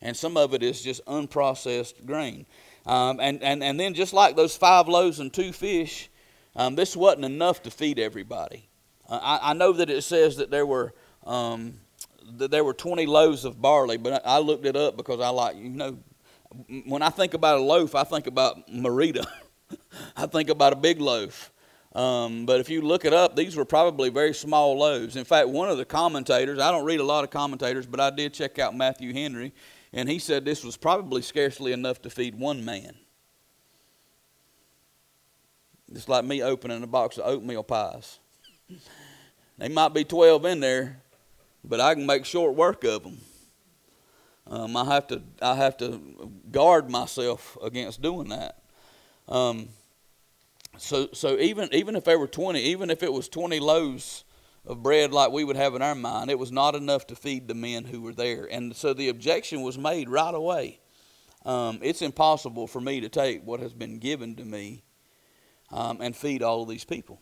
and some of it is just unprocessed grain. Um, and, and, and then just like those five loaves and two fish, um, this wasn't enough to feed everybody. Uh, I, I, know that it says that there were um, that there were 20 loaves of barley, but I, I looked it up because I like you know when I think about a loaf, I think about Merita. I think about a big loaf. Um, but if you look it up, these were probably very small loaves. In fact, one of the commentators, I don't read a lot of commentators, but I did check out Matthew Henry, and he said this was probably scarcely enough to feed one man. It's like me opening a box of oatmeal pies. They might be 12 in there, but I can make short work of them. Um, I have to I have to guard myself against doing that. Um, so so even even if there were twenty, even if it was twenty loaves of bread like we would have in our mind, it was not enough to feed the men who were there. And so the objection was made right away. Um, it's impossible for me to take what has been given to me um, and feed all of these people.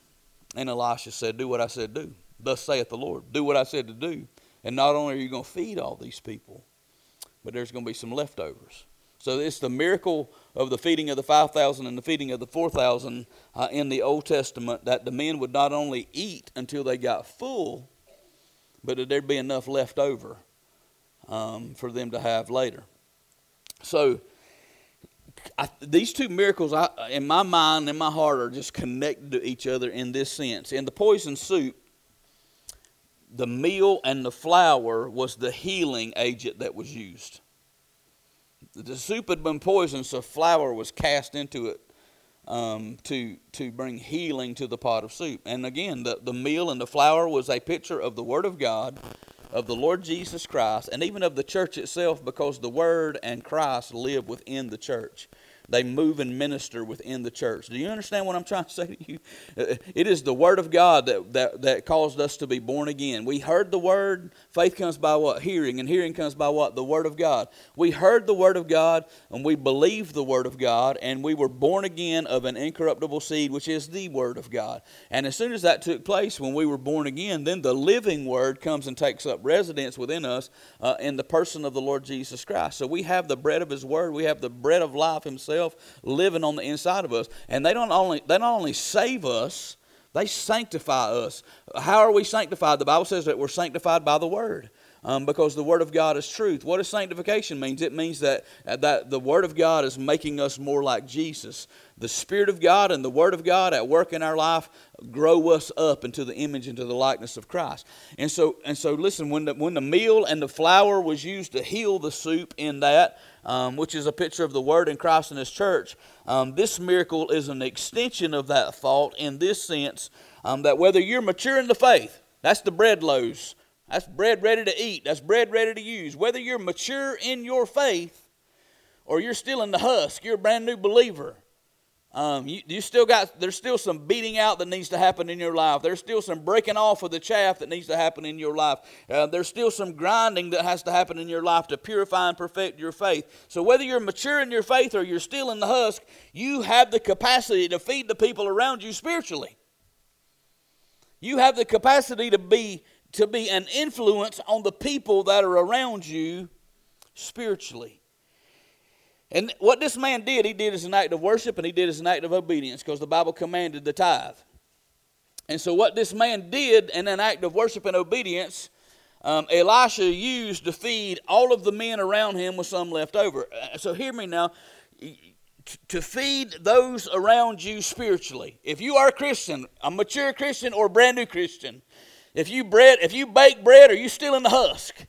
And Elisha said, Do what I said do. Thus saith the Lord. Do what I said to do. And not only are you going to feed all these people, but there's going to be some leftovers. So it's the miracle of the feeding of the 5,000 and the feeding of the 4,000 uh, in the Old Testament that the men would not only eat until they got full, but that there'd be enough left over um, for them to have later. So I, these two miracles, I, in my mind and my heart, are just connected to each other in this sense. In the poison soup, the meal and the flour was the healing agent that was used. The soup had been poisoned, so flour was cast into it um, to, to bring healing to the pot of soup. And again, the, the meal and the flour was a picture of the Word of God, of the Lord Jesus Christ, and even of the church itself because the Word and Christ live within the church. They move and minister within the church. Do you understand what I'm trying to say to you? It is the Word of God that, that, that caused us to be born again. We heard the Word. Faith comes by what? Hearing. And hearing comes by what? The Word of God. We heard the Word of God and we believed the Word of God and we were born again of an incorruptible seed, which is the Word of God. And as soon as that took place, when we were born again, then the living Word comes and takes up residence within us uh, in the person of the Lord Jesus Christ. So we have the bread of His Word, we have the bread of life Himself himself living on the inside of us. And they don't only they not only save us, they sanctify us. How are we sanctified? The Bible says that we're sanctified by the word. um, because the Word of God is truth. What does sanctification means? It means that, uh, that the Word of God is making us more like Jesus. The Spirit of God and the Word of God at work in our life grow us up into the image, into the likeness of Christ. And so, and so listen, when the, when the meal and the flour was used to heal the soup in that, um, which is a picture of the Word in Christ and His church, um, this miracle is an extension of that thought in this sense um, that whether you're mature in the faith, that's the bread loaves that's bread ready to eat. That's bread ready to use. Whether you're mature in your faith or you're still in the husk, you're a brand new believer. Um, you, you still got there's still some beating out that needs to happen in your life. There's still some breaking off of the chaff that needs to happen in your life. Uh, there's still some grinding that has to happen in your life to purify and perfect your faith. So whether you're mature in your faith or you're still in the husk, you have the capacity to feed the people around you spiritually. You have the capacity to be to be an influence on the people that are around you spiritually. And what this man did, he did as an act of worship and he did as an act of obedience because the Bible commanded the tithe. And so, what this man did in an act of worship and obedience, um, Elisha used to feed all of the men around him with some left over. Uh, so, hear me now. To feed those around you spiritually. If you are a Christian, a mature Christian or a brand new Christian, if you bread, if you bake bread, are you still in the husk?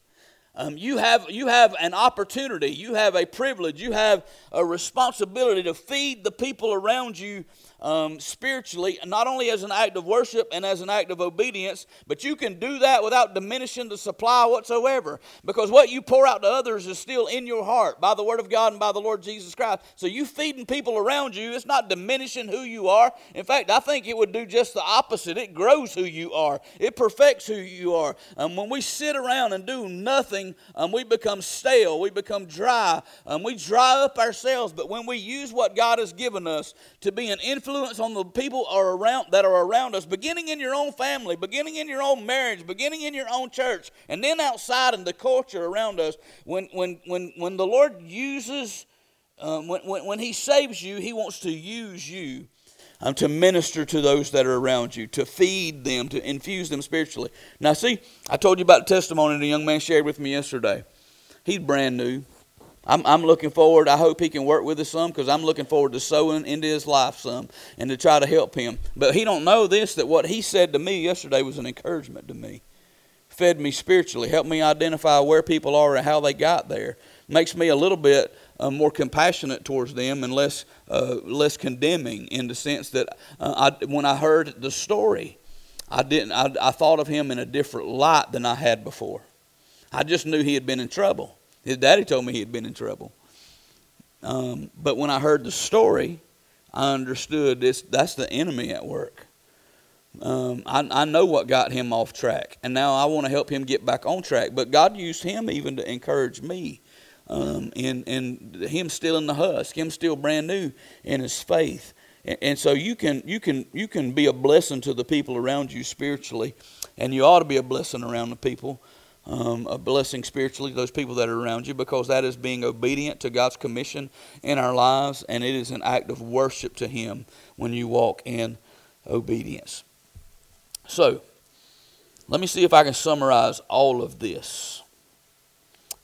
Um, you have you have an opportunity, you have a privilege, you have a responsibility to feed the people around you um, spiritually, not only as an act of worship and as an act of obedience, but you can do that without diminishing the supply whatsoever. Because what you pour out to others is still in your heart by the Word of God and by the Lord Jesus Christ. So you feeding people around you, it's not diminishing who you are. In fact, I think it would do just the opposite. It grows who you are, it perfects who you are. And um, when we sit around and do nothing, um, we become stale, we become dry, um, we dry up ourselves. But when we use what God has given us to be an influence, influence on the people are around, that are around us, beginning in your own family, beginning in your own marriage, beginning in your own church, and then outside in the culture around us. When, when, when, when the Lord uses, um, when, when, when He saves you, He wants to use you um, to minister to those that are around you, to feed them, to infuse them spiritually. Now, see, I told you about the testimony the young man shared with me yesterday. He's brand new. I'm, I'm looking forward. I hope he can work with us some because I'm looking forward to sowing into his life some and to try to help him. But he don't know this that what he said to me yesterday was an encouragement to me. Fed me spiritually, helped me identify where people are and how they got there. Makes me a little bit uh, more compassionate towards them and less uh, less condemning in the sense that uh, I, when I heard the story, I didn't. I, I thought of him in a different light than I had before. I just knew he had been in trouble. His daddy told me he had been in trouble. Um, but when I heard the story, I understood this. That's the enemy at work. Um, I, I know what got him off track, and now I want to help him get back on track. But God used him even to encourage me, um, in in him still in the husk, him still brand new in his faith, and, and so you can you can you can be a blessing to the people around you spiritually, and you ought to be a blessing around the people um, a blessing spiritually to those people that are around you because that is being obedient to God's commission in our lives, and it is an act of worship to Him when you walk in obedience. So, let me see if I can summarize all of this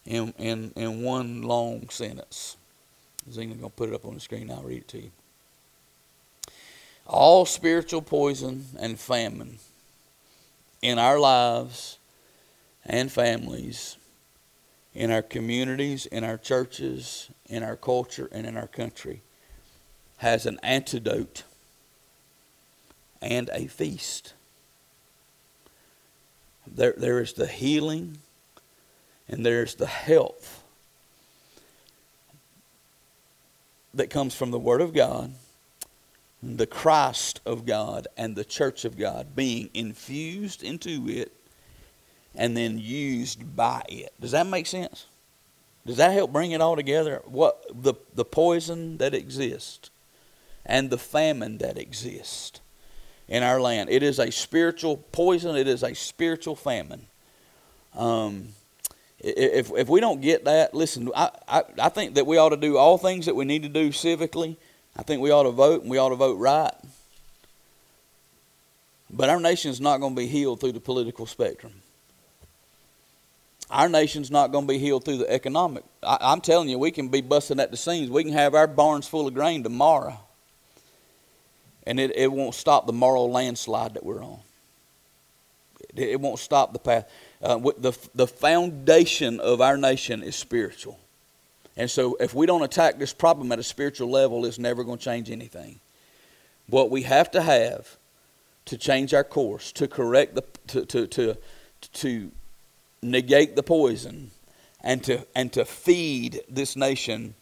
in, in, in one long sentence. Zena's going to put it up on the screen. I'll read it to you. All spiritual poison and famine in our lives and families in our communities, in our churches, in our culture, and in our country has an antidote and a feast. There, there is the healing and there's the health that comes from the Word of God, the Christ of God, and the church of God being infused into it and then used by it. Does that make sense? Does that help bring it all together? What the the poison that exists and the famine that exists in our land. It is a spiritual poison. It is a spiritual famine. Um, if if we don't get that, listen. I, I I think that we ought to do all things that we need to do civically. I think we ought to vote and we ought to vote right. But our nation is not going to be healed through the political spectrum. Our nation's not going to be healed through the economic. I, I'm telling you, we can be busting at the seams. We can have our barns full of grain tomorrow, and it, it won't stop the moral landslide that we're on. It, it won't stop the path. Uh, the, the foundation of our nation is spiritual. And so, if we don't attack this problem at a spiritual level, it's never going to change anything. What we have to have to change our course, to correct the, to, to, to, to negate the poison, and to, and to feed this nation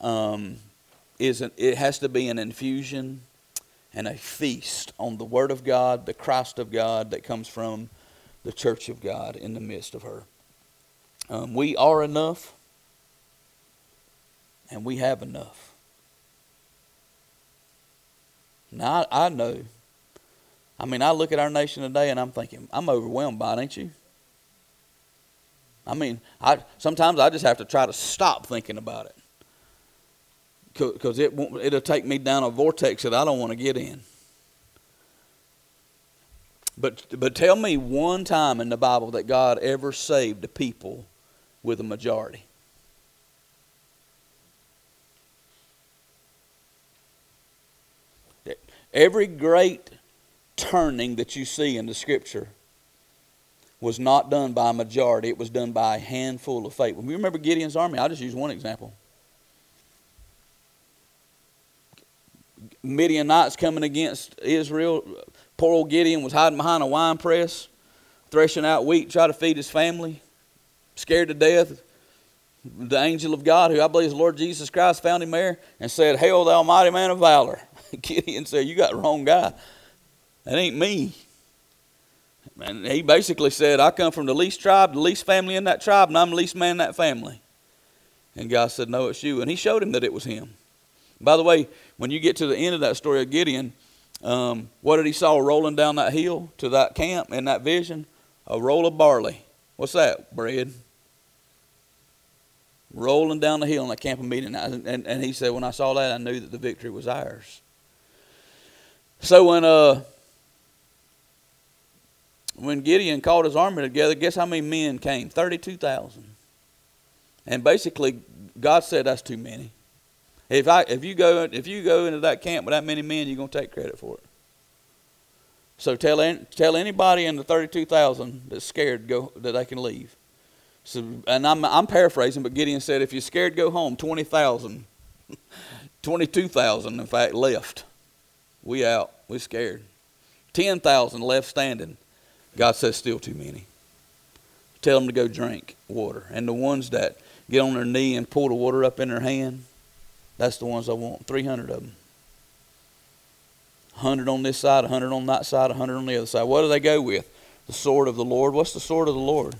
um, is an, it has to be an infusion and a feast on the Word of God, the Christ of God that comes from the church of God in the midst of her. Um, we are enough, and we have enough. Now, I, I know. I mean, I look at our nation today and I'm thinking, I'm overwhelmed by it, ain't you? I mean, I sometimes I just have to try to stop thinking about it because it won't, it'll take me down a vortex that I don't want to get in. But, but tell me one time in the Bible that God ever saved a people with a majority. Every great turning that you see in the Scripture was not done by a majority, it was done by a handful of faithful. You remember Gideon's army? I'll just use one example. Midianites coming against Israel. Poor old Gideon was hiding behind a wine press, threshing out wheat, trying to feed his family, scared to death. The angel of God, who I believe is Lord Jesus Christ, found him there and said, Hail, thou mighty man of valor. Gideon said, You got the wrong guy. That ain't me. And he basically said, I come from the least tribe, the least family in that tribe, and I'm the least man in that family. And God said, No, it's you. And he showed him that it was him. By the way, when you get to the end of that story of Gideon, um, what did he saw rolling down that hill to that camp in that vision? A roll of barley. What's that? Bread. Rolling down the hill in that camp of meeting. And, and, and he said, when I saw that, I knew that the victory was ours. So when uh, when Gideon called his army together, guess how many men came? 32,000. And basically, God said that's too many. If, I, if, you go, if you go into that camp with that many men, you're going to take credit for it. So tell, tell anybody in the 32,000 that's scared go, that they can leave. So, and I'm, I'm paraphrasing, but Gideon said, if you're scared, go home. 20,000, 22,000, in fact, left. We out. We scared. 10,000 left standing. God says, still too many. Tell them to go drink water. And the ones that get on their knee and pull the water up in their hand, that's the ones I want. 300 of them. 100 on this side, 100 on that side, 100 on the other side. What do they go with? The sword of the Lord. What's the sword of the Lord?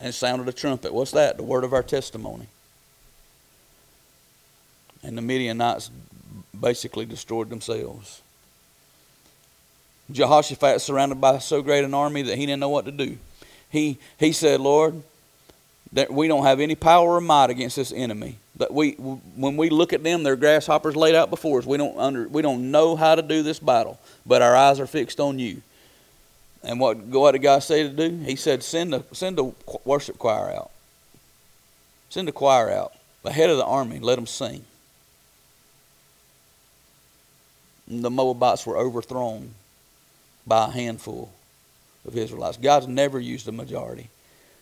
And sounded a trumpet. What's that? The word of our testimony. And the Midianites basically destroyed themselves. Jehoshaphat surrounded by so great an army that he didn't know what to do. He, he said, Lord, that we don't have any power or might against this enemy. That we, when we look at them, they're grasshoppers laid out before us. We don't, under, we don't know how to do this battle, but our eyes are fixed on you. And what, what did God say to do? He said, send a, send a worship choir out. Send a choir out, the head of the army, let them sing. And the Moabites were overthrown by a handful of Israelites. God's never used a majority,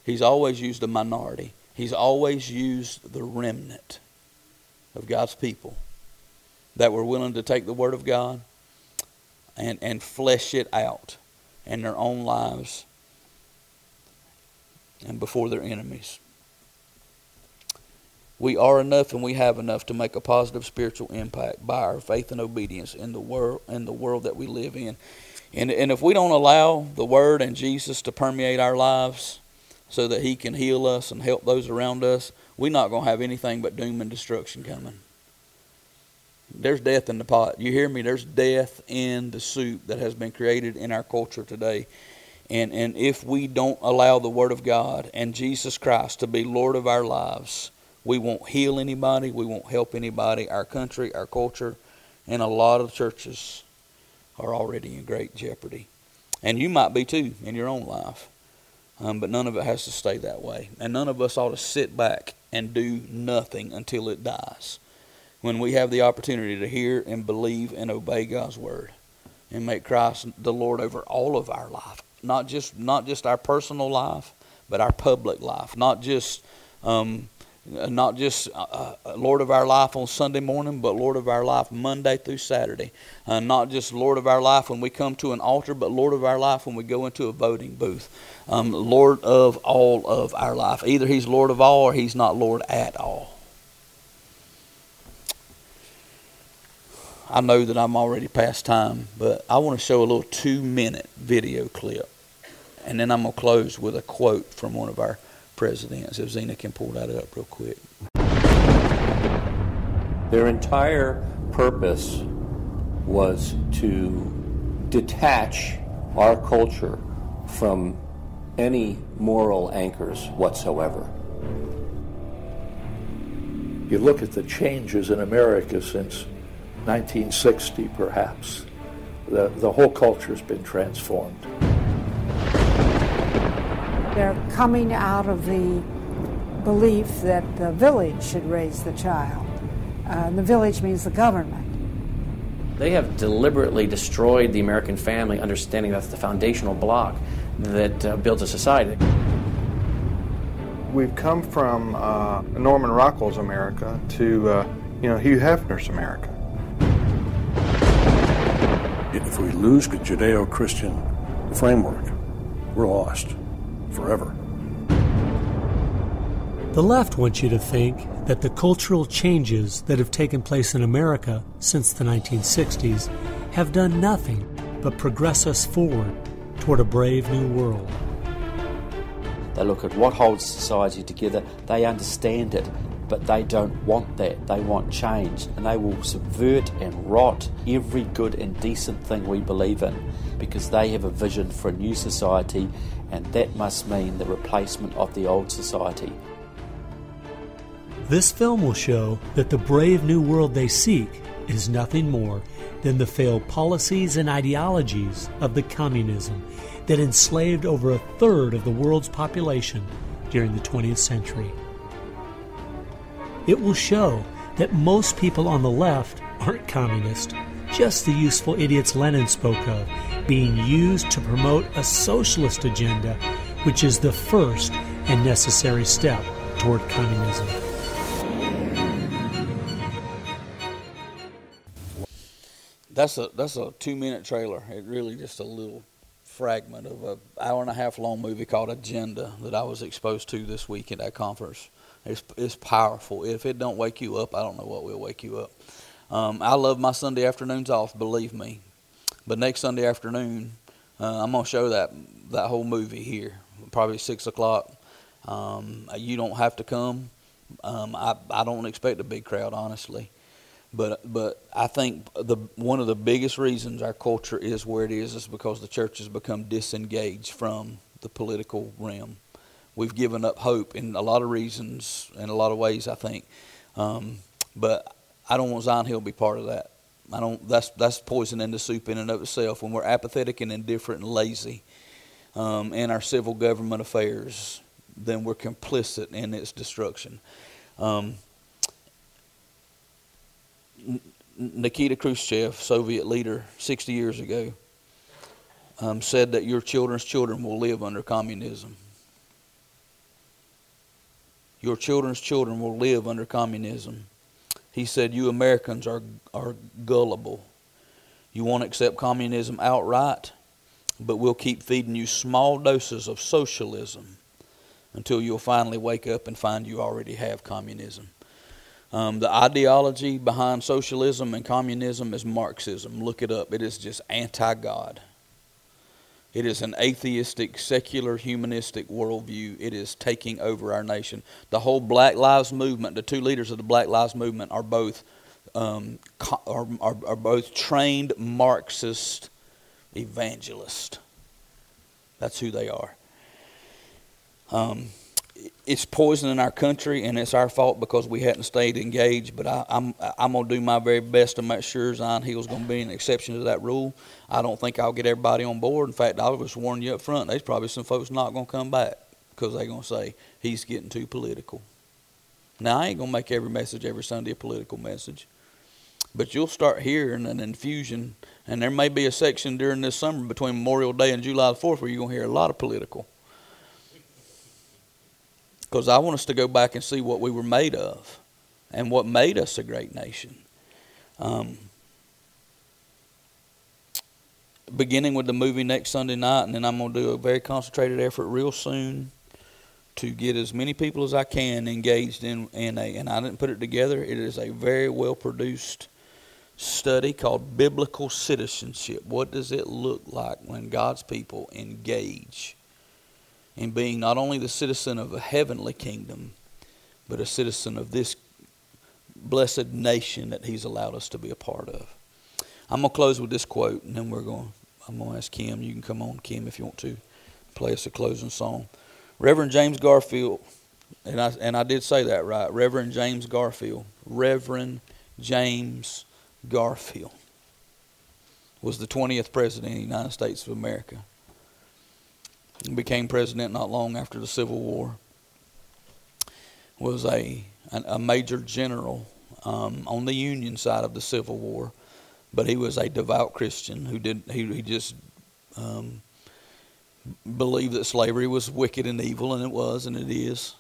He's always used a minority. He's always used the remnant of God's people that were willing to take the Word of God and, and flesh it out in their own lives and before their enemies. We are enough and we have enough to make a positive spiritual impact by our faith and obedience in the world in the world that we live in. And, and if we don't allow the Word and Jesus to permeate our lives so that He can heal us and help those around us, we're not going to have anything but doom and destruction coming. There's death in the pot. You hear me? There's death in the soup that has been created in our culture today. And, and if we don't allow the Word of God and Jesus Christ to be Lord of our lives, we won't heal anybody, we won't help anybody. Our country, our culture, and a lot of churches are already in great jeopardy. And you might be too in your own life. Um, but none of it has to stay that way. And none of us ought to sit back and do nothing until it dies. When we have the opportunity to hear and believe and obey God's word and make Christ the Lord over all of our life, not just not just our personal life, but our public life, not just um, not just uh, uh, Lord of our life on Sunday morning, but Lord of our life Monday through Saturday. Uh, not just Lord of our life when we come to an altar, but Lord of our life when we go into a voting booth. Um, Lord of all of our life. Either He's Lord of all or He's not Lord at all. I know that I'm already past time, but I want to show a little two minute video clip. And then I'm going to close with a quote from one of our presidents. If Zena can pull that up real quick. Their entire purpose was to detach our culture from any moral anchors whatsoever. You look at the changes in America since 1960, perhaps. The, the whole culture has been transformed. They're coming out of the belief that the village should raise the child. Uh, the village means the government. They have deliberately destroyed the American family, understanding that's the foundational block that uh, builds a society. We've come from uh, Norman Rockwell's America to, uh, you know, Hugh Hefner's America. If we lose the Judeo-Christian framework, we're lost forever. The left wants you to think that the cultural changes that have taken place in America since the 1960s have done nothing but progress us forward toward a brave new world. They look at what holds society together, they understand it, but they don't want that. They want change, and they will subvert and rot every good and decent thing we believe in because they have a vision for a new society, and that must mean the replacement of the old society. This film will show that the brave new world they seek is nothing more than the failed policies and ideologies of the communism that enslaved over a third of the world's population during the 20th century. It will show that most people on the left aren't communist, just the useful idiots Lenin spoke of, being used to promote a socialist agenda, which is the first and necessary step toward communism. That's a that's a two minute trailer. It really just a little fragment of a hour and a half long movie called Agenda that I was exposed to this week at that conference. It's it's powerful. If it don't wake you up, I don't know what will wake you up. Um, I love my Sunday afternoons off, believe me. But next Sunday afternoon, uh, I'm gonna show that that whole movie here, probably six o'clock. Um, you don't have to come. Um, I I don't expect a big crowd, honestly. But but I think the one of the biggest reasons our culture is where it is is because the church has become disengaged from the political realm. We've given up hope in a lot of reasons, in a lot of ways, I think. Um, but I don't want Zion Hill to be part of that. I don't. That's that's poison in the soup in and of itself. When we're apathetic and indifferent and lazy um, in our civil government affairs, then we're complicit in its destruction. Um, Nikita Khrushchev, Soviet leader, 60 years ago, um, said that your children's children will live under communism. Your children's children will live under communism. He said, You Americans are, are gullible. You won't accept communism outright, but we'll keep feeding you small doses of socialism until you'll finally wake up and find you already have communism. Um, the ideology behind socialism and communism is Marxism. Look it up. It is just anti God. It is an atheistic, secular, humanistic worldview. It is taking over our nation. The whole Black Lives Movement, the two leaders of the Black Lives Movement, are both um, are, are, are both trained Marxist evangelists. That's who they are. Um, it's poisoning our country, and it's our fault because we hadn't stayed engaged. But I, am I'm, I'm gonna do my very best to make sure Zion Hill's gonna be an exception to that rule. I don't think I'll get everybody on board. In fact, I'll just warn you up front. There's probably some folks not gonna come back because they're gonna say he's getting too political. Now I ain't gonna make every message every Sunday a political message, but you'll start hearing an infusion, and there may be a section during this summer between Memorial Day and July the Fourth where you're gonna hear a lot of political because I want us to go back and see what we were made of and what made us a great nation. Um, beginning with the movie next Sunday night, and then I'm going to do a very concentrated effort real soon to get as many people as I can engaged in, in a, and I didn't put it together, it is a very well produced study called Biblical Citizenship. What does it look like when God's people engage in being not only the citizen of a heavenly kingdom, but a citizen of this blessed nation that He's allowed us to be a part of. I'm gonna close with this quote, and then we're going. I'm gonna ask Kim. You can come on, Kim, if you want to play us a closing song. Reverend James Garfield, and I and I did say that right. Reverend James Garfield. Reverend James Garfield was the 20th president of the United States of America became president not long after the Civil War. Was a a major general um, on the Union side of the Civil War, but he was a devout Christian who did he he just um, believed that slavery was wicked and evil, and it was, and it is.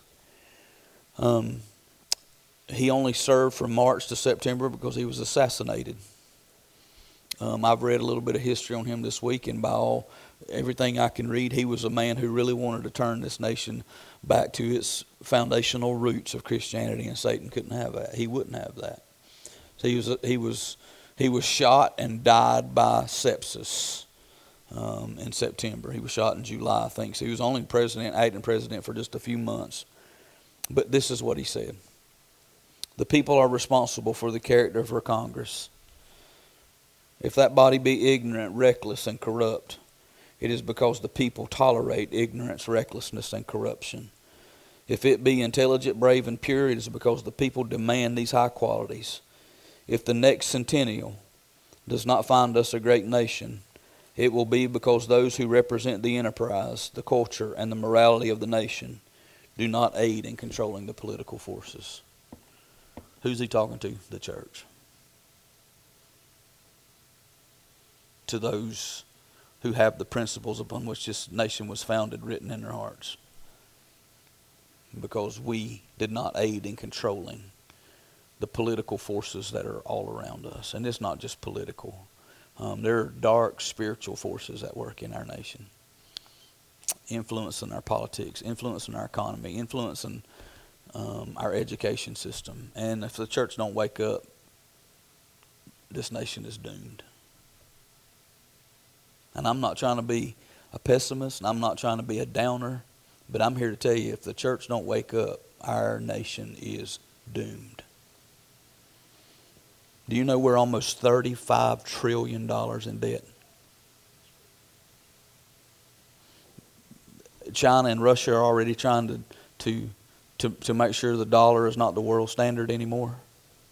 Um, he only served from March to September because he was assassinated. Um, I've read a little bit of history on him this week, and by all everything I can read, he was a man who really wanted to turn this nation back to its foundational roots of Christianity, and Satan couldn't have that. He wouldn't have that. So he was he was he was shot and died by sepsis um, in September. He was shot in July, I think. So he was only president, acting president for just a few months. But this is what he said: The people are responsible for the character of our Congress. If that body be ignorant, reckless, and corrupt, it is because the people tolerate ignorance, recklessness, and corruption. If it be intelligent, brave, and pure, it is because the people demand these high qualities. If the next centennial does not find us a great nation, it will be because those who represent the enterprise, the culture, and the morality of the nation do not aid in controlling the political forces. Who's he talking to? The church. To those who have the principles upon which this nation was founded written in their hearts. Because we did not aid in controlling the political forces that are all around us. And it's not just political, um, there are dark spiritual forces at work in our nation, influencing our politics, influencing our economy, influencing um, our education system. And if the church don't wake up, this nation is doomed. And I'm not trying to be a pessimist, and I'm not trying to be a downer, but I'm here to tell you if the church don't wake up, our nation is doomed. Do you know we're almost $35 trillion in debt? China and Russia are already trying to, to, to, to make sure the dollar is not the world standard anymore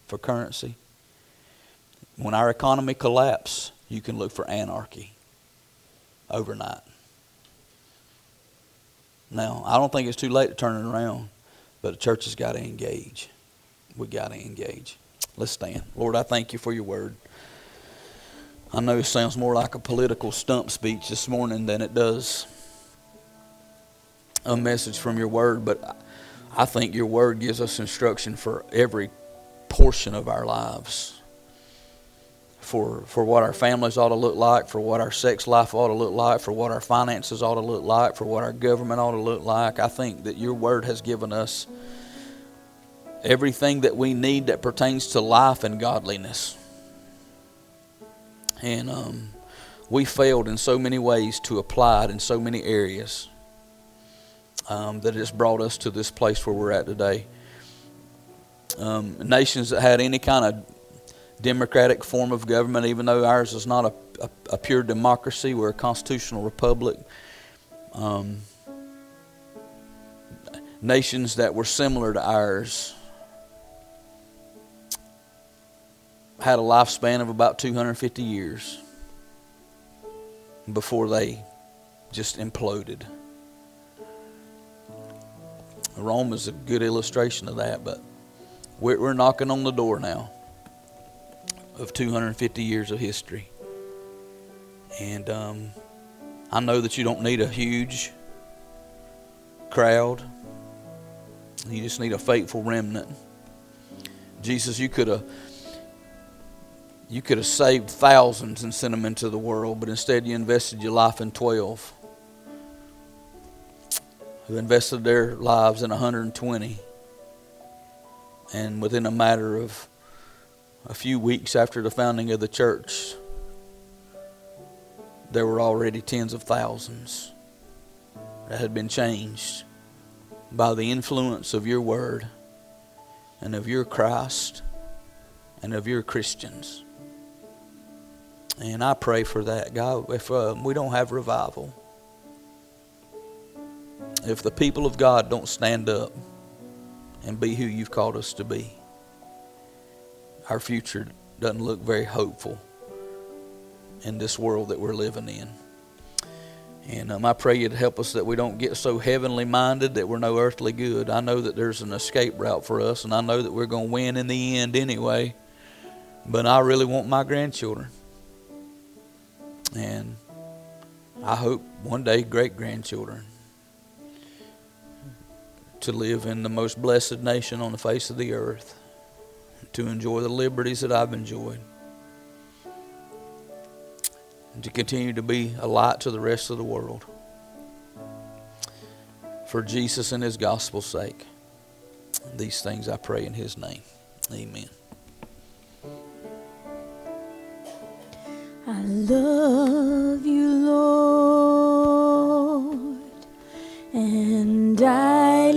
for currency. When our economy collapses, you can look for anarchy overnight. Now, I don't think it's too late to turn it around, but the church has got to engage. We got to engage. Let's stand. Lord, I thank you for your word. I know it sounds more like a political stump speech this morning than it does a message from your word, but I think your word gives us instruction for every portion of our lives for, for what our families ought to look like, for what our sex life ought to look like, for what our finances ought to look like, for what our government ought to look like. I think that your word has given us everything that we need that pertains to life and godliness. And um, we failed in so many ways to apply it in so many areas um, that it's brought us to this place where we're at today. Um, nations that had any kind of democratic form of government, even though ours is not a, a, a pure democracy. We're a constitutional republic. Um, nations that were similar to ours had a lifespan of about 250 years before they just imploded. Rome is a good illustration of that, but we're, we're knocking on the door now of 250 years of history. And um, I know that you don't need a huge crowd, you just need a faithful remnant. Jesus, you could have. You could have saved thousands and sent them into the world, but instead you invested your life in 12 who invested their lives in 120. And within a matter of a few weeks after the founding of the church, there were already tens of thousands that had been changed by the influence of your word and of your Christ and of your Christians. And I pray for that, God. If uh, we don't have revival, if the people of God don't stand up and be who you've called us to be, our future doesn't look very hopeful in this world that we're living in. And um, I pray you to help us that we don't get so heavenly minded that we're no earthly good. I know that there's an escape route for us, and I know that we're going to win in the end anyway. But I really want my grandchildren. And I hope one day great grandchildren to live in the most blessed nation on the face of the earth, to enjoy the liberties that I've enjoyed, and to continue to be a light to the rest of the world. For Jesus and His gospel's sake. These things I pray in His name. Amen. I love you, Lord, and I